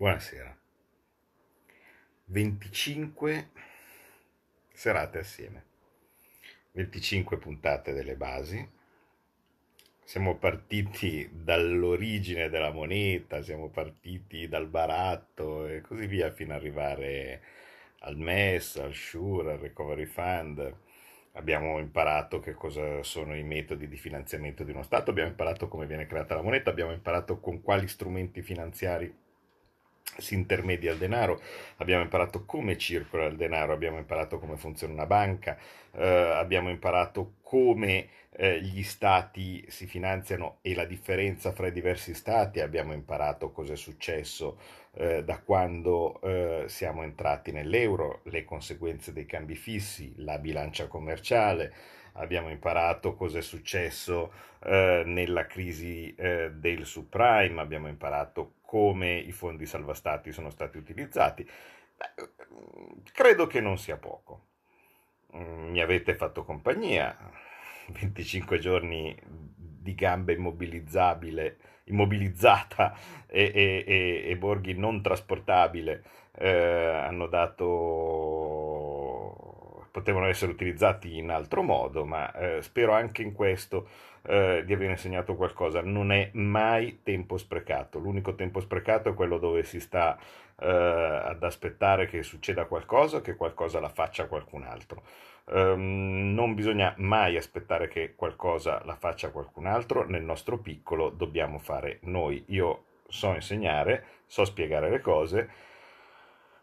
Buonasera. 25 serate assieme, 25 puntate delle basi. Siamo partiti dall'origine della moneta, siamo partiti dal baratto e così via fino ad arrivare al MES, al SURE, al Recovery Fund. Abbiamo imparato che cosa sono i metodi di finanziamento di uno Stato, abbiamo imparato come viene creata la moneta, abbiamo imparato con quali strumenti finanziari si intermedia il denaro, abbiamo imparato come circola il denaro, abbiamo imparato come funziona una banca, eh, abbiamo imparato come eh, gli stati si finanziano e la differenza fra i diversi stati, abbiamo imparato cosa è successo eh, da quando eh, siamo entrati nell'euro, le conseguenze dei cambi fissi, la bilancia commerciale, abbiamo imparato cosa è successo eh, nella crisi eh, del subprime, abbiamo imparato come i fondi salvastati sono stati utilizzati. Credo che non sia poco. Mm, mi avete fatto compagnia, 25 giorni di gambe immobilizzabile, immobilizzata e, e, e, e borghi non trasportabile eh, hanno dato potevano essere utilizzati in altro modo, ma eh, spero anche in questo eh, di aver insegnato qualcosa. Non è mai tempo sprecato. L'unico tempo sprecato è quello dove si sta eh, ad aspettare che succeda qualcosa, che qualcosa la faccia qualcun altro. Um, non bisogna mai aspettare che qualcosa la faccia qualcun altro, nel nostro piccolo dobbiamo fare noi. Io so insegnare, so spiegare le cose,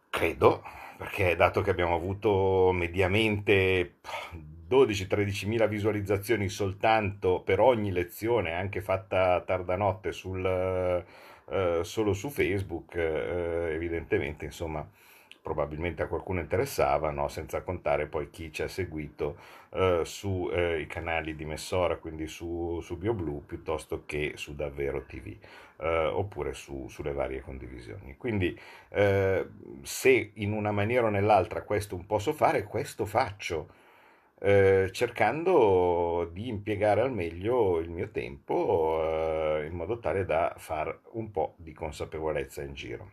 credo, perché dato che abbiamo avuto mediamente 12-13 mila visualizzazioni soltanto per ogni lezione, anche fatta tarda notte sul, eh, solo su Facebook, eh, evidentemente, insomma, probabilmente a qualcuno interessava, no? senza contare poi chi ci ha seguito eh, sui eh, canali di Messora, quindi su, su BioBlue, piuttosto che su Davvero TV, eh, oppure su, sulle varie condivisioni. Quindi eh, se in una maniera o nell'altra questo un posso fare, questo faccio eh, cercando di impiegare al meglio il mio tempo eh, in modo tale da fare un po' di consapevolezza in giro.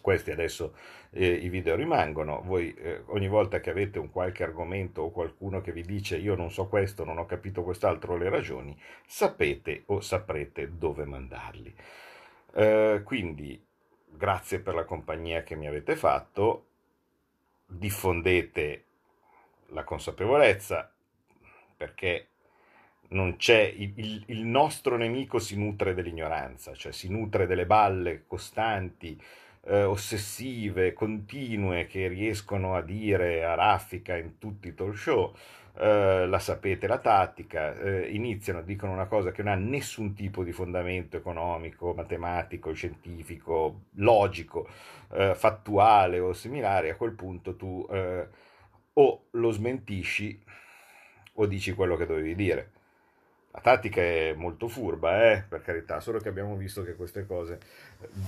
Questi adesso eh, i video rimangono, voi eh, ogni volta che avete un qualche argomento o qualcuno che vi dice io non so questo, non ho capito quest'altro, le ragioni, sapete o saprete dove mandarli. Eh, quindi grazie per la compagnia che mi avete fatto, diffondete la consapevolezza, perché non c'è il, il, nostro nemico si nutre dell'ignoranza, cioè si nutre delle balle costanti, eh, ossessive, continue che riescono a dire a raffica in tutti i talk show. Eh, la sapete la tattica, eh, iniziano, dicono una cosa che non ha nessun tipo di fondamento economico, matematico, scientifico, logico, eh, fattuale o similare, a quel punto tu eh, o lo smentisci o dici quello che dovevi dire. La tattica è molto furba, eh, per carità, solo che abbiamo visto che queste cose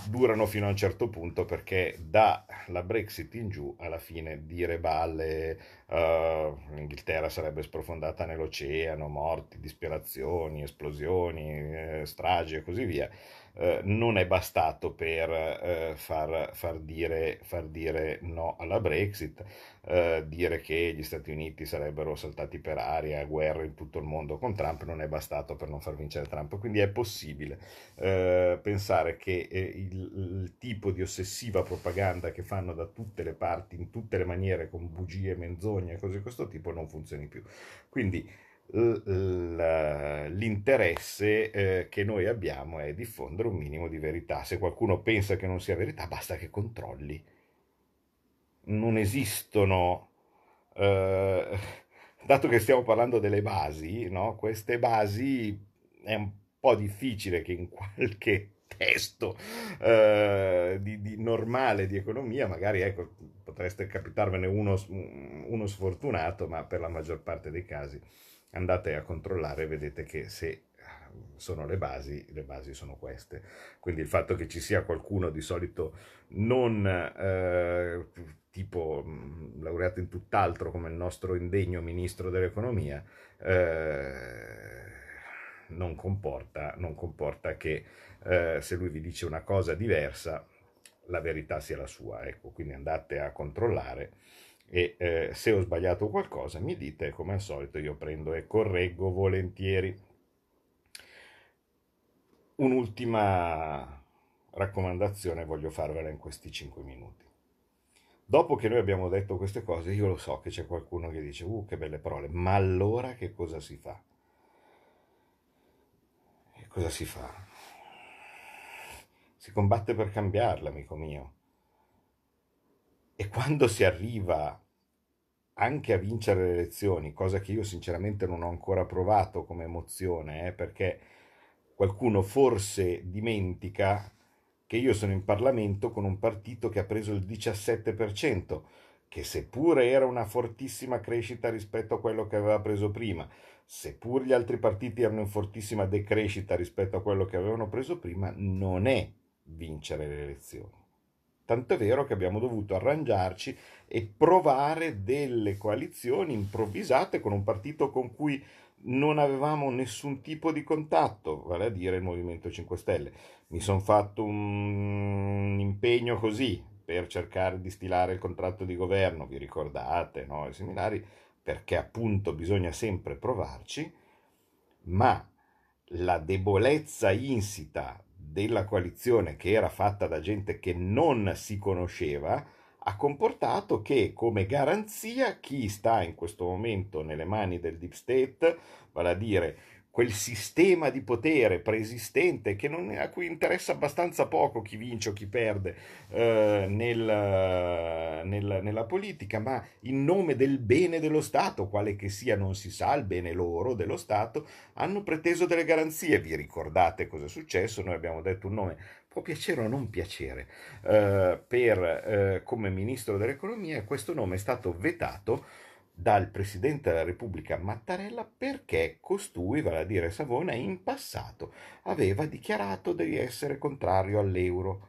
durano fino a un certo punto perché dalla Brexit in giù alla fine dire balle, uh, l'Inghilterra sarebbe sprofondata nell'oceano, morti, disperazioni, esplosioni, eh, stragi e così via, eh, non è bastato per eh, far, far, dire, far, dire, no alla Brexit, eh, dire che gli Stati Uniti sarebbero saltati per aria, guerra in tutto il mondo con Trump, non è bastato per non far vincere Trump. Quindi è possibile eh, pensare che eh, il, il, tipo di ossessiva propaganda che fanno da tutte le parti, in tutte le maniere, con bugie, menzogne e cose di questo tipo, non funzioni più. Quindi l'interesse eh, che noi abbiamo è diffondere un minimo di verità. Se qualcuno pensa che non sia verità, basta che controlli. Non esistono, eh, dato che stiamo parlando delle basi, no? queste basi è un po' difficile che in qualche testo eh, di, di, normale di economia, magari ecco, potreste capitarvene uno, uno sfortunato, ma per la maggior parte dei casi andate a controllare e vedete che se eh, sono le basi, le basi sono queste. Quindi il fatto che ci sia qualcuno di solito non eh, tipo mm, laureato in tutt'altro come il nostro indegno ministro dell'economia, eh, non, comporta, non comporta che eh, se lui vi dice una cosa diversa la verità sia la sua. Ecco, quindi andate a controllare e eh, se ho sbagliato qualcosa mi dite, come al solito io prendo e correggo volentieri. Un'ultima raccomandazione voglio farvela in questi 5 minuti. Dopo che noi abbiamo detto queste cose, io lo so che c'è qualcuno che dice, uh, che belle parole, ma allora che cosa si fa? E cosa si fa? Si combatte per cambiarla, amico mio. E quando si arriva anche a vincere le elezioni, cosa che io sinceramente non ho ancora provato come emozione, eh, perché qualcuno forse dimentica che io sono in Parlamento con un partito che ha preso il 17%, che seppure era una fortissima crescita rispetto a quello che aveva preso prima, seppur gli altri partiti erano in fortissima decrescita rispetto a quello che avevano preso prima, non è vincere le elezioni. Tanto vero che abbiamo dovuto arrangiarci e provare delle coalizioni improvvisate con un partito con cui non avevamo nessun tipo di contatto, vale a dire il Movimento 5 Stelle. Mi sono fatto un impegno così per cercare di stilare il contratto di governo, vi ricordate, no? E similari, perché appunto bisogna sempre provarci, ma la debolezza insita della coalizione che era fatta da gente che non si conosceva, ha comportato che come garanzia chi sta in questo momento nelle mani del deep state, vale a dire quel sistema di potere preesistente che non, a cui interessa abbastanza poco chi vince o chi perde eh, nel, nel, nella politica, ma in nome del bene dello Stato, quale che sia non si sa, il bene loro dello Stato, hanno preteso delle garanzie. Vi ricordate cosa è successo? Noi abbiamo detto un nome può piacere o non piacere, eh, per, eh, come ministro dell'economia, questo nome è stato vetato dal Presidente della Repubblica Mattarella perché costui, vale a dire Savona, in passato aveva dichiarato di essere contrario all'euro.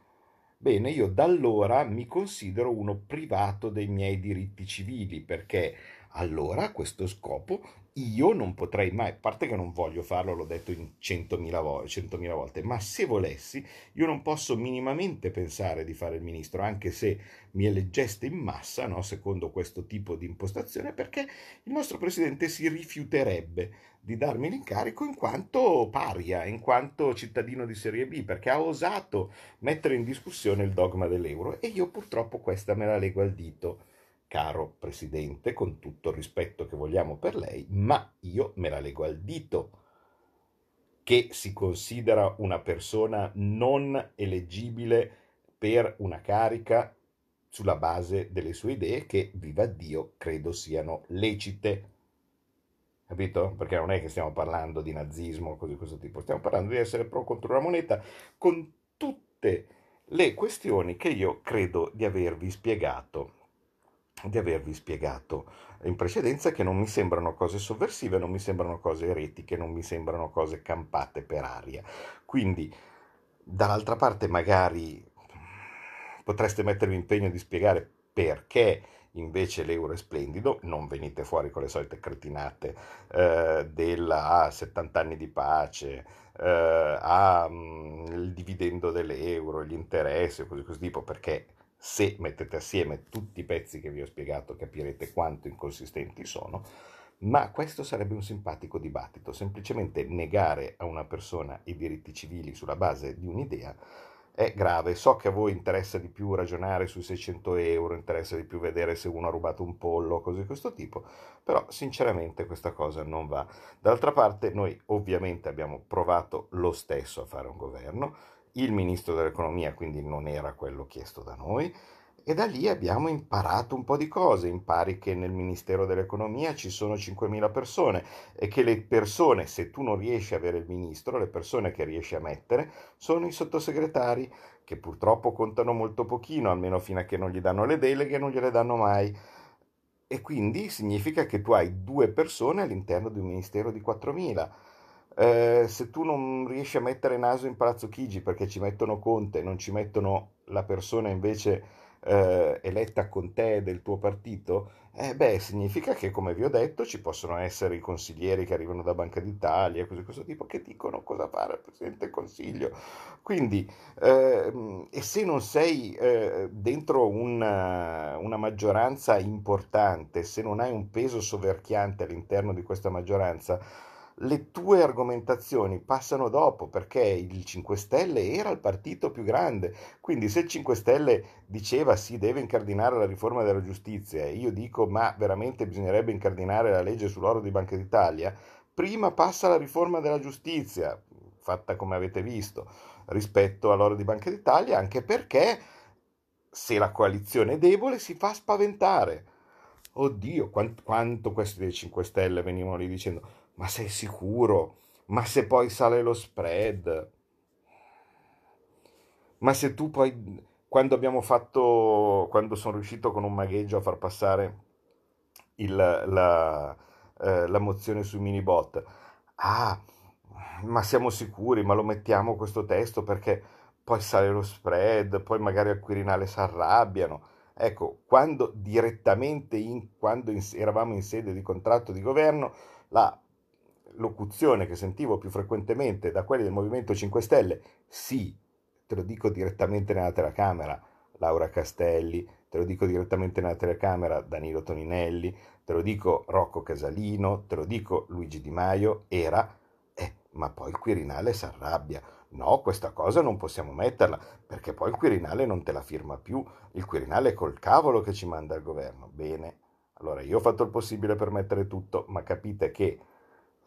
Bene, io da allora mi considero uno privato dei miei diritti civili perché allora questo scopo io non potrei mai, a parte che non voglio farlo, l'ho detto in centomila, vo- centomila volte, ma se volessi io non posso minimamente pensare di fare il ministro, anche se mi eleggeste in massa, no, secondo questo tipo di impostazione, perché il nostro presidente si rifiuterebbe di darmi l'incarico in quanto paria, in quanto cittadino di serie B, perché ha osato mettere in discussione il dogma dell'euro. E io purtroppo questa me la leggo al dito caro Presidente, con tutto il rispetto che vogliamo per lei, ma io me la leggo al dito che si considera una persona non eleggibile per una carica sulla base delle sue idee che, viva Dio, credo siano lecite. Capito? Perché non è che stiamo parlando di nazismo o cose di questo tipo, stiamo parlando di essere pro contro la moneta con tutte le questioni che io credo di avervi spiegato di avervi spiegato in precedenza che non mi sembrano cose sovversive, non mi sembrano cose eretiche, non mi sembrano cose campate per aria. Quindi, dall'altra parte, magari potreste mettervi impegno di spiegare perché invece l'euro è splendido, non venite fuori con le solite cretinate eh, della ah, 70 anni di pace, eh, ah, mh, il dividendo dell'euro, gli interessi, così così tipo, perché se mettete assieme tutti i pezzi che vi ho spiegato capirete quanto inconsistenti sono, ma questo sarebbe un simpatico dibattito, semplicemente negare a una persona i diritti civili sulla base di un'idea è grave. So che a voi interessa di più ragionare sui 600 euro, interessa di più vedere se uno ha rubato un pollo, cose di questo tipo, però sinceramente questa cosa non va. D'altra parte noi ovviamente abbiamo provato lo stesso a fare un governo, il ministro dell'economia quindi non era quello chiesto da noi e da lì abbiamo imparato un po' di cose, impari che nel Ministero dell'Economia ci sono 5.000 persone e che le persone, se tu non riesci a avere il ministro, le persone che riesci a mettere sono i sottosegretari, che purtroppo contano molto pochino, almeno fino a che non gli danno le deleghe non gliele danno mai. E quindi significa che tu hai due persone all'interno di un ministero di 4.000 eh, se tu non riesci a mettere naso in Palazzo Chigi perché ci mettono Conte, non ci mettono la persona invece eh, eletta con te del tuo partito, eh beh, significa che, come vi ho detto, ci possono essere i consiglieri che arrivano da Banca d'Italia, cose di questo tipo, che dicono cosa fare al Presidente del Consiglio. Quindi, eh, e se non sei eh, dentro una, una maggioranza importante, se non hai un peso soverchiante all'interno di questa maggioranza, le tue argomentazioni passano dopo perché il 5 Stelle era il partito più grande. Quindi se il 5 Stelle diceva si deve incardinare la riforma della giustizia e io dico ma veramente bisognerebbe incardinare la legge sull'oro di Banca d'Italia, prima passa la riforma della giustizia, fatta come avete visto, rispetto all'oro di Banca d'Italia, anche perché se la coalizione è debole si fa spaventare. Oddio, quanto, quanto questi dei 5 Stelle venivano lì dicendo ma sei sicuro? Ma se poi sale lo spread? Ma se tu poi, quando abbiamo fatto, quando sono riuscito con un magheggio a far passare il, la, eh, la mozione sui mini bot, ah, ma siamo sicuri, ma lo mettiamo questo testo perché poi sale lo spread, poi magari al Quirinale si arrabbiano. Ecco, quando direttamente, in, quando in, eravamo in sede di contratto di governo, la locuzione che sentivo più frequentemente da quelli del Movimento 5 Stelle, sì, te lo dico direttamente nella telecamera, Laura Castelli, te lo dico direttamente nella telecamera, Danilo Toninelli, te lo dico Rocco Casalino, te lo dico Luigi Di Maio, era, eh, ma poi il Quirinale si arrabbia. No, questa cosa non possiamo metterla, perché poi il Quirinale non te la firma più, il Quirinale è col cavolo che ci manda il governo. Bene, allora io ho fatto il possibile per mettere tutto, ma capite che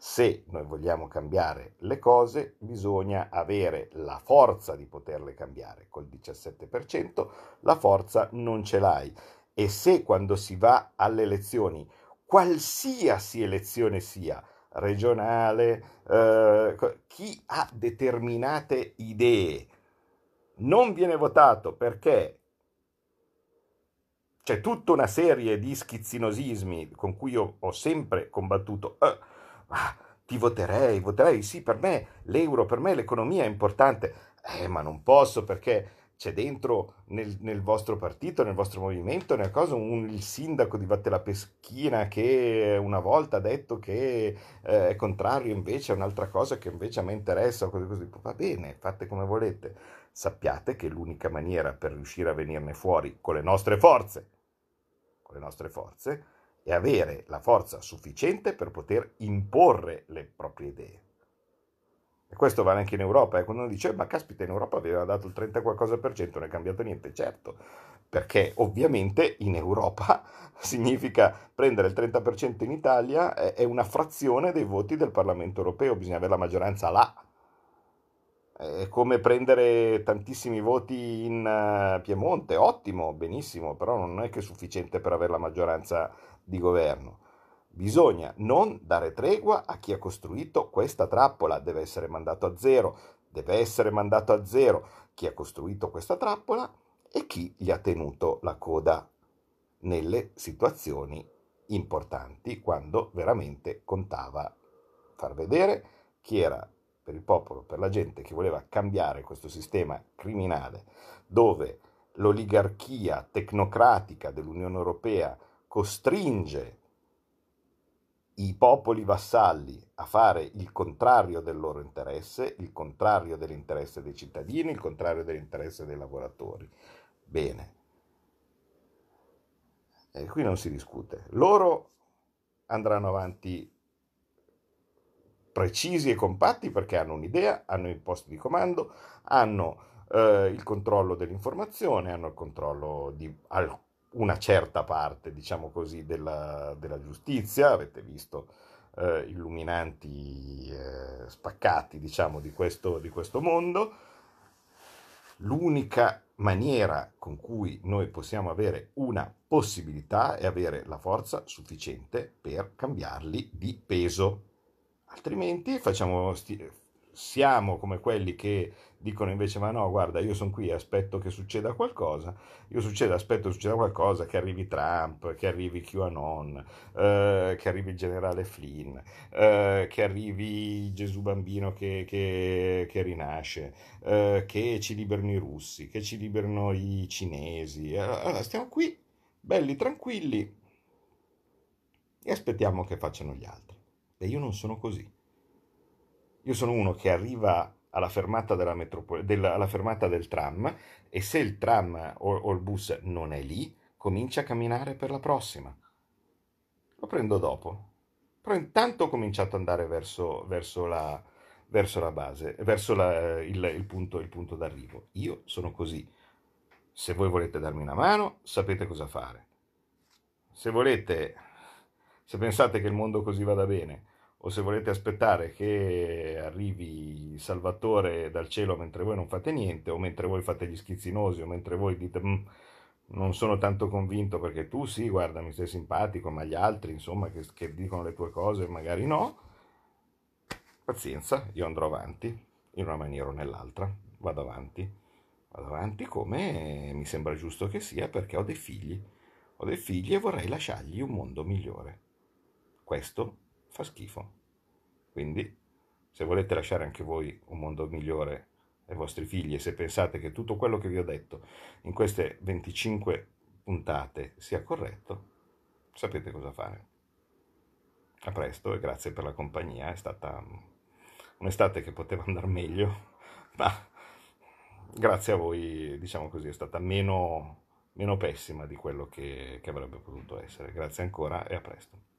se noi vogliamo cambiare le cose, bisogna avere la forza di poterle cambiare. Col 17% la forza non ce l'hai. E se quando si va alle elezioni, qualsiasi elezione sia, regionale, eh, chi ha determinate idee non viene votato perché c'è tutta una serie di schizzinosismi con cui io ho sempre combattuto. Eh, ah, ti voterei, voterei, sì, per me l'euro, per me l'economia è importante, eh, ma non posso perché c'è dentro nel, nel, vostro partito, nel vostro movimento, nel cosa, un, il sindaco di Vatte la Peschina che una volta ha detto che eh, è contrario invece a un'altra cosa che invece a me interessa, così, così. Va bene, fate come volete. Sappiate che l'unica maniera per riuscire a venirne fuori con le nostre forze, con le nostre forze, e avere la forza sufficiente per poter imporre le proprie idee. E questo vale anche in Europa. Eh? Quando uno dice, ma caspita, in Europa aveva dato il 30 qualcosa per cento, non è cambiato niente. Certo, perché ovviamente in Europa significa prendere il 30% in Italia, è una frazione dei voti del Parlamento europeo, bisogna avere la maggioranza là. È come prendere tantissimi voti in eh, Piemonte, ottimo, benissimo, però non è che è sufficiente per avere la maggioranza di governo. Bisogna non dare tregua a chi ha costruito questa trappola, deve essere mandato a zero, deve essere mandato a zero chi ha costruito questa trappola e chi gli ha tenuto la coda nelle situazioni importanti quando veramente contava far vedere chi era per il popolo, per la gente che voleva cambiare questo sistema criminale dove l'oligarchia tecnocratica dell'Unione Europea costringe i popoli vassalli a fare il contrario del loro interesse, il contrario dell'interesse dei cittadini, il contrario dell'interesse dei lavoratori. Bene. E qui non si discute. Loro andranno avanti precisi e compatti perché hanno un'idea, hanno i posti di comando, hanno eh, il controllo dell'informazione, hanno il controllo di alcuni una certa parte, diciamo così, della, della giustizia, avete visto eh, illuminanti eh, spaccati, diciamo, di questo, di questo mondo. L'unica maniera con cui noi possiamo avere una possibilità è avere la forza sufficiente per cambiarli di peso. Altrimenti facciamo siamo come quelli che dicono invece ma no guarda io sono qui aspetto che succeda qualcosa io succede, aspetto che succeda qualcosa che arrivi Trump che arrivi QAnon eh, che arrivi il generale Flynn eh, che arrivi Gesù bambino che, che, che rinasce eh, che ci liberino i russi che ci liberino i cinesi. Allora stiamo qui belli tranquilli e aspettiamo che facciano gli altri. E io non sono così io sono uno che arriva alla fermata, della metropol- della, alla fermata del tram e se il tram o, o il bus non è lì, comincia a camminare per la prossima. Lo prendo dopo. Però intanto ho cominciato ad andare verso, verso, la, verso la, base, verso la, il, il, punto, il punto d'arrivo. Io sono così. Se voi volete darmi una mano, sapete cosa fare. Se volete, se pensate che il mondo così vada bene, o se volete aspettare che arrivi Salvatore dal cielo mentre voi non fate niente, o mentre voi fate gli schizzinosi, o mentre voi dite mm, non sono tanto convinto perché tu sì, guarda, mi sei simpatico, ma gli altri, insomma, che, che dicono le tue cose magari no, pazienza, io andrò avanti in una maniera o nell'altra, vado avanti, vado avanti come mi sembra giusto che sia perché ho dei figli, ho dei figli e vorrei lasciargli un mondo migliore. Questo fa schifo. Quindi, se volete lasciare anche voi un mondo migliore ai vostri figli e se pensate che tutto quello che vi ho detto in queste 25 puntate sia corretto, sapete cosa fare. A presto e grazie per la compagnia, è stata un'estate che poteva andare meglio, ma grazie a voi, diciamo così, è stata meno, meno pessima di quello che, che avrebbe potuto essere. Grazie ancora e a presto.